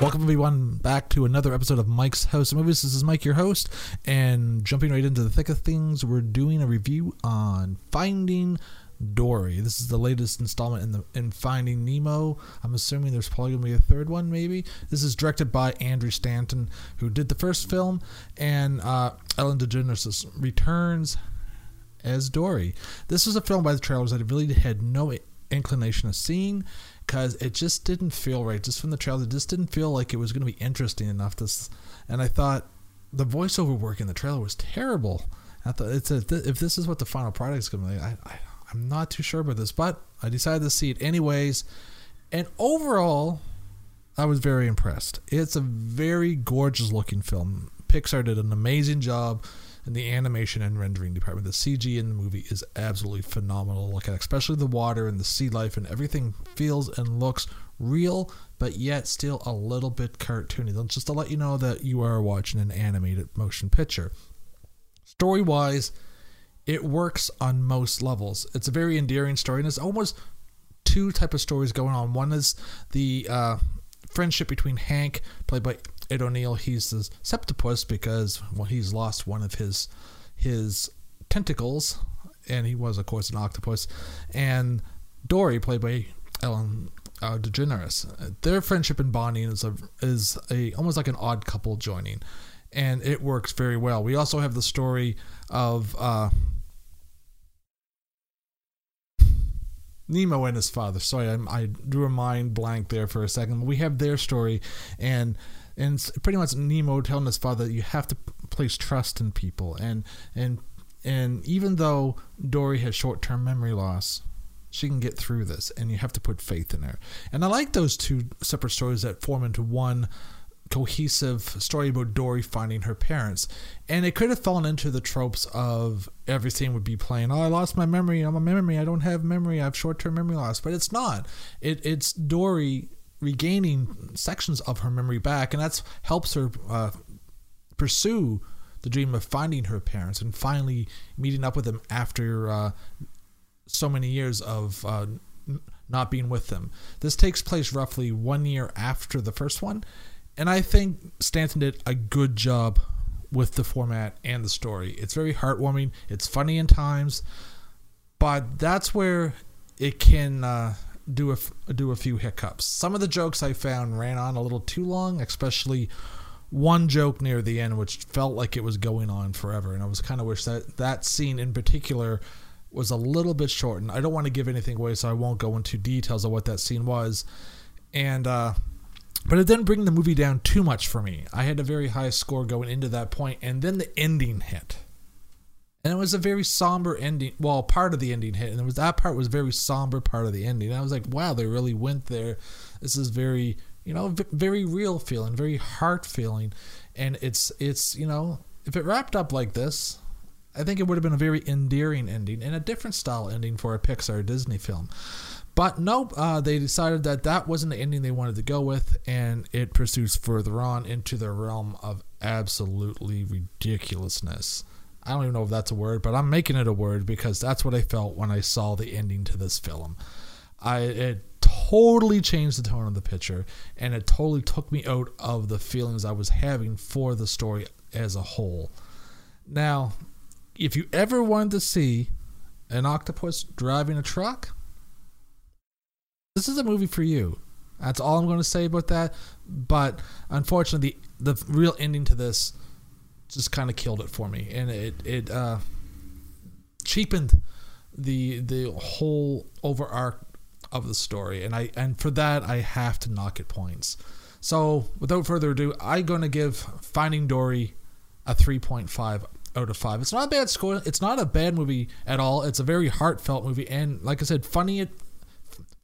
Welcome everyone back to another episode of Mike's House of Movies. This is Mike, your host, and jumping right into the thick of things, we're doing a review on Finding Dory. This is the latest installment in the in Finding Nemo. I'm assuming there's probably gonna be a third one, maybe. This is directed by Andrew Stanton, who did the first film, and uh, Ellen DeGeneres returns as Dory. This was a film by the trailers that I really had no inclination of seeing because it just didn't feel right. Just from the trailer, it just didn't feel like it was going to be interesting enough. This, and I thought the voiceover work in the trailer was terrible. I thought it's a, if this is what the final product is going to be, I, I, I'm not too sure about this, but I decided to see it anyways. And overall, I was very impressed. It's a very gorgeous looking film. Pixar did an amazing job in the animation and rendering department. The CG in the movie is absolutely phenomenal look at, especially the water and the sea life and everything feels and looks real, but yet still a little bit cartoony. Just to let you know that you are watching an animated motion picture. Story wise, it works on most levels. It's a very endearing story, and there's almost two type of stories going on. One is the uh, friendship between Hank, played by Ed O'Neill, he's the septopus because well, he's lost one of his his tentacles, and he was, of course, an octopus. And Dory, played by Ellen uh, DeGeneres, their friendship and bonding is a is a almost like an odd couple joining, and it works very well. We also have the story of. Uh, Nemo and his father. Sorry, I, I drew a mind blank there for a second. We have their story, and and pretty much Nemo telling his father that you have to place trust in people, and and and even though Dory has short-term memory loss, she can get through this, and you have to put faith in her. And I like those two separate stories that form into one cohesive story about Dory finding her parents. And it could have fallen into the tropes of everything would be playing, oh, I lost my memory, I'm a memory, I don't have memory, I have short term memory loss. But it's not. It, it's Dory regaining sections of her memory back, and that's helps her uh, pursue the dream of finding her parents and finally meeting up with them after uh, so many years of uh, not being with them. This takes place roughly one year after the first one, and I think Stanton did a good job with the format and the story. It's very heartwarming. It's funny in times, but that's where it can uh, do a do a few hiccups. Some of the jokes I found ran on a little too long, especially one joke near the end, which felt like it was going on forever, and I was kind of wish that that scene in particular was a little bit shortened. I don't want to give anything away, so I won't go into details of what that scene was, and uh, but it didn't bring the movie down too much for me. I had a very high score going into that point, and then the ending hit and it was a very somber ending. Well, part of the ending hit, and it was that part was very somber part of the ending. And I was like, wow, they really went there. This is very, you know, v- very real feeling, very heart feeling, and it's it's you know, if it wrapped up like this, I think it would have been a very endearing ending and a different style ending for a Pixar Disney film. But nope, uh, they decided that that wasn't the ending they wanted to go with, and it pursues further on into the realm of absolutely ridiculousness. I don't even know if that's a word, but I'm making it a word because that's what I felt when I saw the ending to this film. I it totally changed the tone of the picture and it totally took me out of the feelings I was having for the story as a whole. Now, if you ever wanted to see an octopus driving a truck, this is a movie for you. That's all I'm going to say about that. But unfortunately, the, the real ending to this just kind of killed it for me, and it it uh, cheapened the the whole over arc of the story, and I and for that I have to knock it points. So without further ado, I'm gonna give Finding Dory a 3.5 out of five. It's not a bad score. It's not a bad movie at all. It's a very heartfelt movie, and like I said, funny at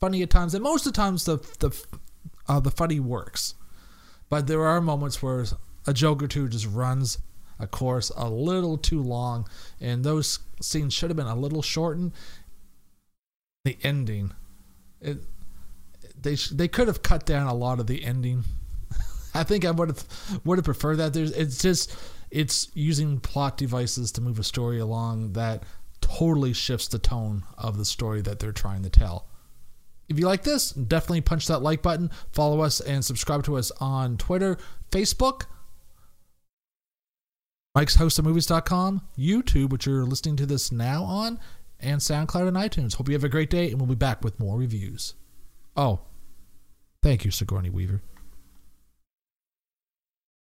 funny at times, and most of the times the the uh, the funny works. But there are moments where a joke or two just runs of course, a little too long, and those scenes should have been a little shortened. The ending, it they they could have cut down a lot of the ending. I think I would have would have preferred that. There's it's just it's using plot devices to move a story along that totally shifts the tone of the story that they're trying to tell. if you like this, definitely punch that like button. Follow us and subscribe to us on Twitter, Facebook, Mike's House of Movies.com, YouTube, which you're listening to this now on, and SoundCloud and iTunes. Hope you have a great day, and we'll be back with more reviews. Oh, thank you, Sigourney Weaver.